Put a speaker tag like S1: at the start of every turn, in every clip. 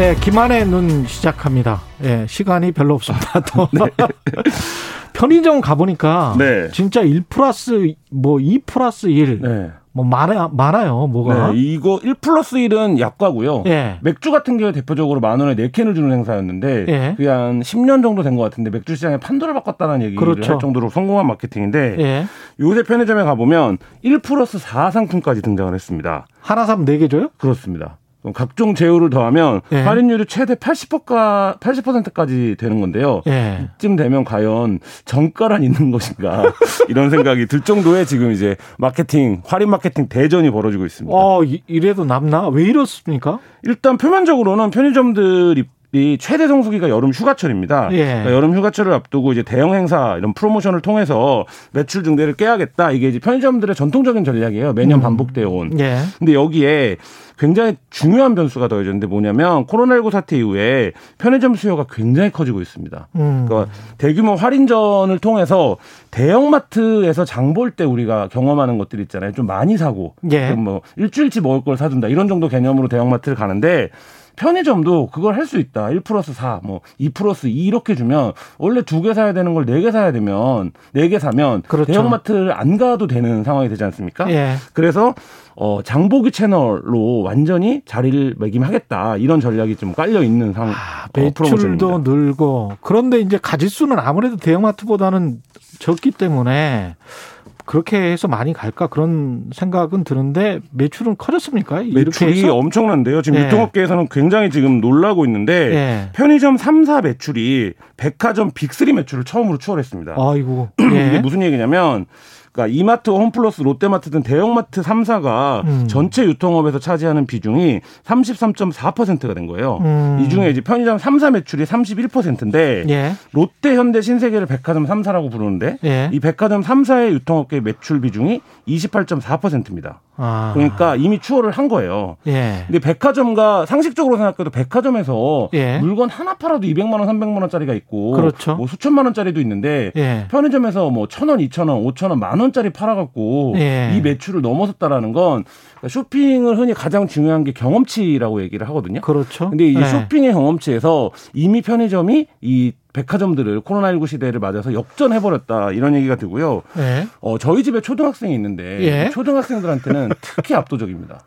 S1: 네, 김한의 눈 시작합니다. 예, 시간이 별로 없습니다. 또. 네. 편의점 가보니까 네. 진짜 1 플러스 뭐 2 플러스 1. 네. 뭐 많아 많아요. 뭐가?
S2: 네, 이거 1 플러스 1은 약과고요. 예. 맥주 같은 경우에 대표적으로 만 원에 4캔을 주는 행사였는데 예. 그게 한 10년 정도 된 것 같은데 맥주 시장에 판도를 바꿨다는 얘기를 그렇죠. 할 정도로 성공한 마케팅인데 예. 요새 편의점에 가보면 1 플러스 4 상품까지 등장을 했습니다.
S1: 하나 사면 4개 줘요?
S2: 그렇습니다. 각종 제휴를 더하면 예. 할인율이 최대 80%가 80%까지 되는 건데요. 예. 이쯤 되면 과연 정가란 있는 것인가 이런 생각이 들 정도의 지금 이제 마케팅 할인 마케팅 대전이 벌어지고 있습니다.
S1: 어, 이래도 남나? 왜 이렇습니까?
S2: 일단 표면적으로는 편의점들이 이 최대 성수기가 여름 휴가철입니다. 예. 그러니까 여름 휴가철을 앞두고 이제 대형 행사 이런 프로모션을 통해서 매출 증대를 깨야겠다. 이게 이제 편의점들의 전통적인 전략이에요. 매년 음. 반복되어 온. 예. 근데 여기에 굉장히 중요한 변수가 더해졌는데 뭐냐면 코로나19 사태 이후에 편의점 수요가 굉장히 커지고 있습니다. 음. 그러니까 대규모 할인전을 통해서 대형마트에서 장 볼 때 우리가 경험하는 것들 있잖아요. 좀 많이 사고 예. 뭐 일주일치 먹을 걸 사준다 이런 정도 개념으로 대형마트를 가는데 편의점도 그걸 할 수 있다. 1 플러스 4, 뭐, 2 플러스 2 이렇게 주면 원래 두 개 사야 되는 걸 네 개 사야 되면 네 개 사면 그렇죠. 대형마트를 안 가도 되는 상황이 되지 않습니까? 예. 그래서 어, 장보기 채널로 완전히 자리를 매김하겠다 이런 전략이 좀 깔려 있는 상황. 아,
S1: 매출도 어, 늘고 그런데 이제 가짓수는 아무래도 대형마트보다는 적기 때문에 그렇게 해서 많이 갈까 그런 생각은 드는데 매출은 커졌습니까?
S2: 매출이 엄청난데요. 지금 예. 유통업계에서는 굉장히 지금 놀라고 있는데 예. 편의점 3사 매출이 백화점 빅3 매출을 처음으로 추월했습니다.
S1: 아이고.
S2: 예. 이게 무슨 얘기냐면 그러니까 이마트, 홈플러스, 롯데마트 등 대형마트 3사가 음. 전체 유통업에서 차지하는 비중이 33.4%가 된 거예요. 음. 이 중에 이제 편의점 3사 매출이 31%인데 예. 롯데, 현대, 신세계를 백화점 3사라고 부르는데 예. 이 백화점 3사의 유통업계 매출 비중이 28.4%입니다. 아. 그러니까 이미 추월을 한 거예요. 예. 근데 백화점과 상식적으로 생각해도 백화점에서 예. 물건 하나 팔아도 200만 원, 300만 원짜리가 있고 그렇죠. 뭐 수천만 원짜리도 있는데 예. 편의점에서 뭐 1,000원, 2,000원, 5,000원, 만 원짜리 팔아 갖고 예. 이 매출을 넘어섰다라는 건 쇼핑을 흔히 가장 중요한 게 경험치라고 얘기를 하거든요.
S1: 그렇죠.
S2: 근데 이 네. 쇼핑의 경험치에서 이미 편의점이 이 백화점들을 코로나19 시대를 맞아서 역전해버렸다 이런 얘기가 들고요. 네. 어, 저희 집에 초등학생이 있는데 예. 초등학생들한테는 특히 압도적입니다.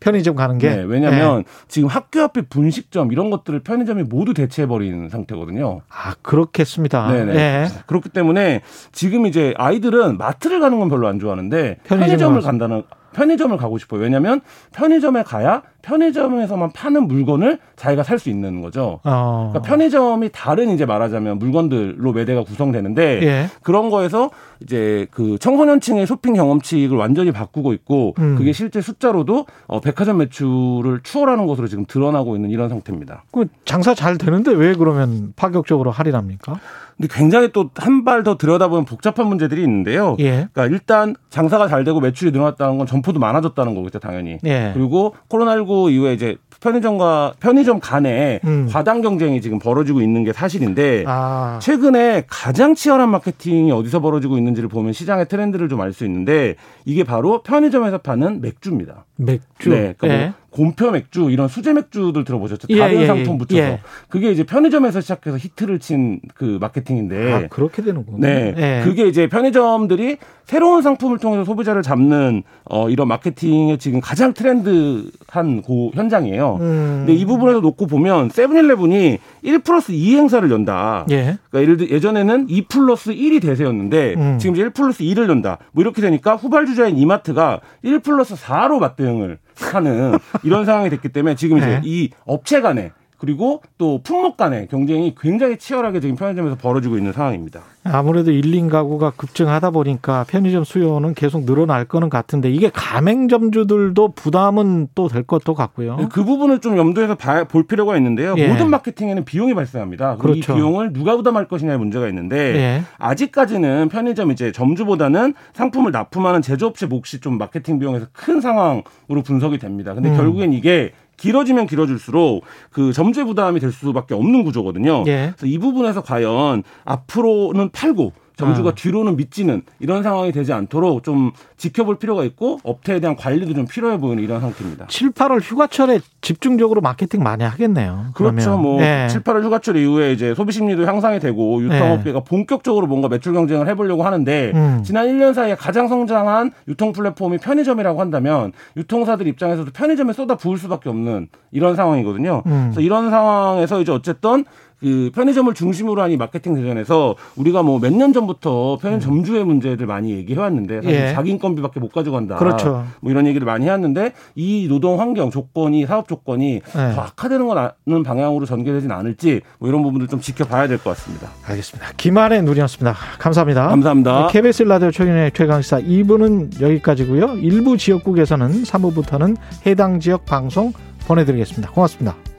S1: 편의점 가는 게.
S2: 네, 왜냐하면 네. 지금 학교 앞에 분식점 이런 것들을 편의점이 모두 대체해 버린 상태거든요.
S1: 아, 그렇겠습니다.
S2: 네네. 네. 그렇기 때문에 지금 이제 아이들은 마트를 가는 건 별로 안 좋아하는데 편의점을 간다는 편의점을 가고 싶어요. 왜냐하면 편의점에 가야 편의점에서만 파는 물건을 자기가 살 수 있는 거죠. 어. 그러니까 편의점이 다른 이제 말하자면 물건들로 매대가 구성되는데 예. 그런 거에서 이제 그 청소년층의 쇼핑 경험치를 완전히 바꾸고 있고 음. 그게 실제 숫자로도 어, 백화점 매출을 추월하는 것으로 지금 드러나고 있는 이런 상태입니다.
S1: 그 장사 잘 되는데 왜 그러면 파격적으로 할인합니까?
S2: 근데 굉장히 또 한 발 더 들여다보면 복잡한 문제들이 있는데요. 예. 그러니까 일단 장사가 잘 되고 매출이 늘어났다는 건 점포도 많아졌다는 거겠죠, 당연히. 예. 그리고 코로나19 이후에 이제 편의점과 편의점 간에 음. 과당 경쟁이 지금 벌어지고 있는 게 사실인데 아. 최근에 가장 치열한 마케팅이 어디서 벌어지고 있는지를 보면 시장의 트렌드를 좀 알 수 있는데 이게 바로 편의점에서 파는 맥주입니다.
S1: 맥주.
S2: 네. 그러니까 뭐 예. 뭐 곰표 맥주 이런 수제 맥주들 들어보셨죠? 예, 다른 예, 상품 예. 붙여서 예. 그게 이제 편의점에서 시작해서 히트를 친 그 마케팅인데
S1: 아, 그렇게 되는군요.
S2: 네, 예. 그게 이제 편의점들이 새로운 상품을 통해서 소비자를 잡는 어 이런 마케팅의 지금 가장 트렌드한 고 현장이에요. 음. 근데 이 부분에서 놓고 보면 세븐일레븐이 1 플러스 2 행사를 연다. 예. 그러니까 예를 들어 예전에는 2 플러스 1이 대세였는데 음. 지금 이제 1 플러스 2를 연다. 뭐 이렇게 되니까 후발 주자인 이마트가 1 플러스 4로 맞대응을 하는 이런 상황이 됐기 때문에 지금 이제 네. 이 업체 간에 그리고 또 품목 간의 경쟁이 굉장히 치열하게 지금 편의점에서 벌어지고 있는 상황입니다.
S1: 아무래도 1, 2 가구가 급증하다 보니까 편의점 수요는 계속 늘어날 거는 같은데 이게 가맹점주들도 부담은 또 될 것도 같고요.
S2: 네, 그 부분을 좀 염두에서 봐, 볼 필요가 있는데요. 예. 모든 마케팅에는 비용이 발생합니다. 그렇죠. 이 비용을 누가 부담할 것이냐의 문제가 있는데 예. 아직까지는 편의점 이제 점주보다는 상품을 납품하는 제조업체 몫이 좀 마케팅 비용에서 큰 상황으로 분석이 됩니다. 근데 음. 결국엔 이게 길어지면 길어질수록 그 점주의 부담이 될 수밖에 없는 구조거든요. 예. 그래서 이 부분에서 과연 앞으로는 팔고 점주가 아. 뒤로는 미치는 이런 상황이 되지 않도록 좀 지켜볼 필요가 있고 업태에 대한 관리도 좀 필요해 보이는 이런 상태입니다.
S1: 7, 8월 휴가철에 집중적으로 마케팅 많이 하겠네요.
S2: 그러면. 그렇죠. 뭐 네. 7, 8월 휴가철 이후에 이제 소비 심리도 향상이 되고 유통업계가 네. 본격적으로 뭔가 매출 경쟁을 해보려고 하는데 음. 지난 1년 사이에 가장 성장한 유통 플랫폼이 편의점이라고 한다면 유통사들 입장에서도 편의점에 쏟아 부을 수밖에 없는 이런 상황이거든요. 음. 그래서 이런 상황에서 이제 어쨌든 그 편의점을 중심으로 한 이 마케팅 대전에서 우리가 뭐 몇 년 전부터 편의점 점주의 문제들 많이 얘기해 왔는데 사실 예. 자기 인건비밖에 못 가져간다. 그렇죠. 뭐 이런 얘기를 많이 해왔는데 이 노동 환경 조건이 사업 조건이 예. 더 악화되는 거는 방향으로 전개되진 않을지 뭐 이런 부분들 좀 지켜봐야 될 것 같습니다.
S1: 알겠습니다. 김한의 누리였습니다. 감사합니다.
S2: 감사합니다.
S1: 네, KBS 라디오 최근의 최강시사 2부는 여기까지고요. 일부 지역국에서는 3부부터는 해당 지역 방송 보내드리겠습니다. 고맙습니다.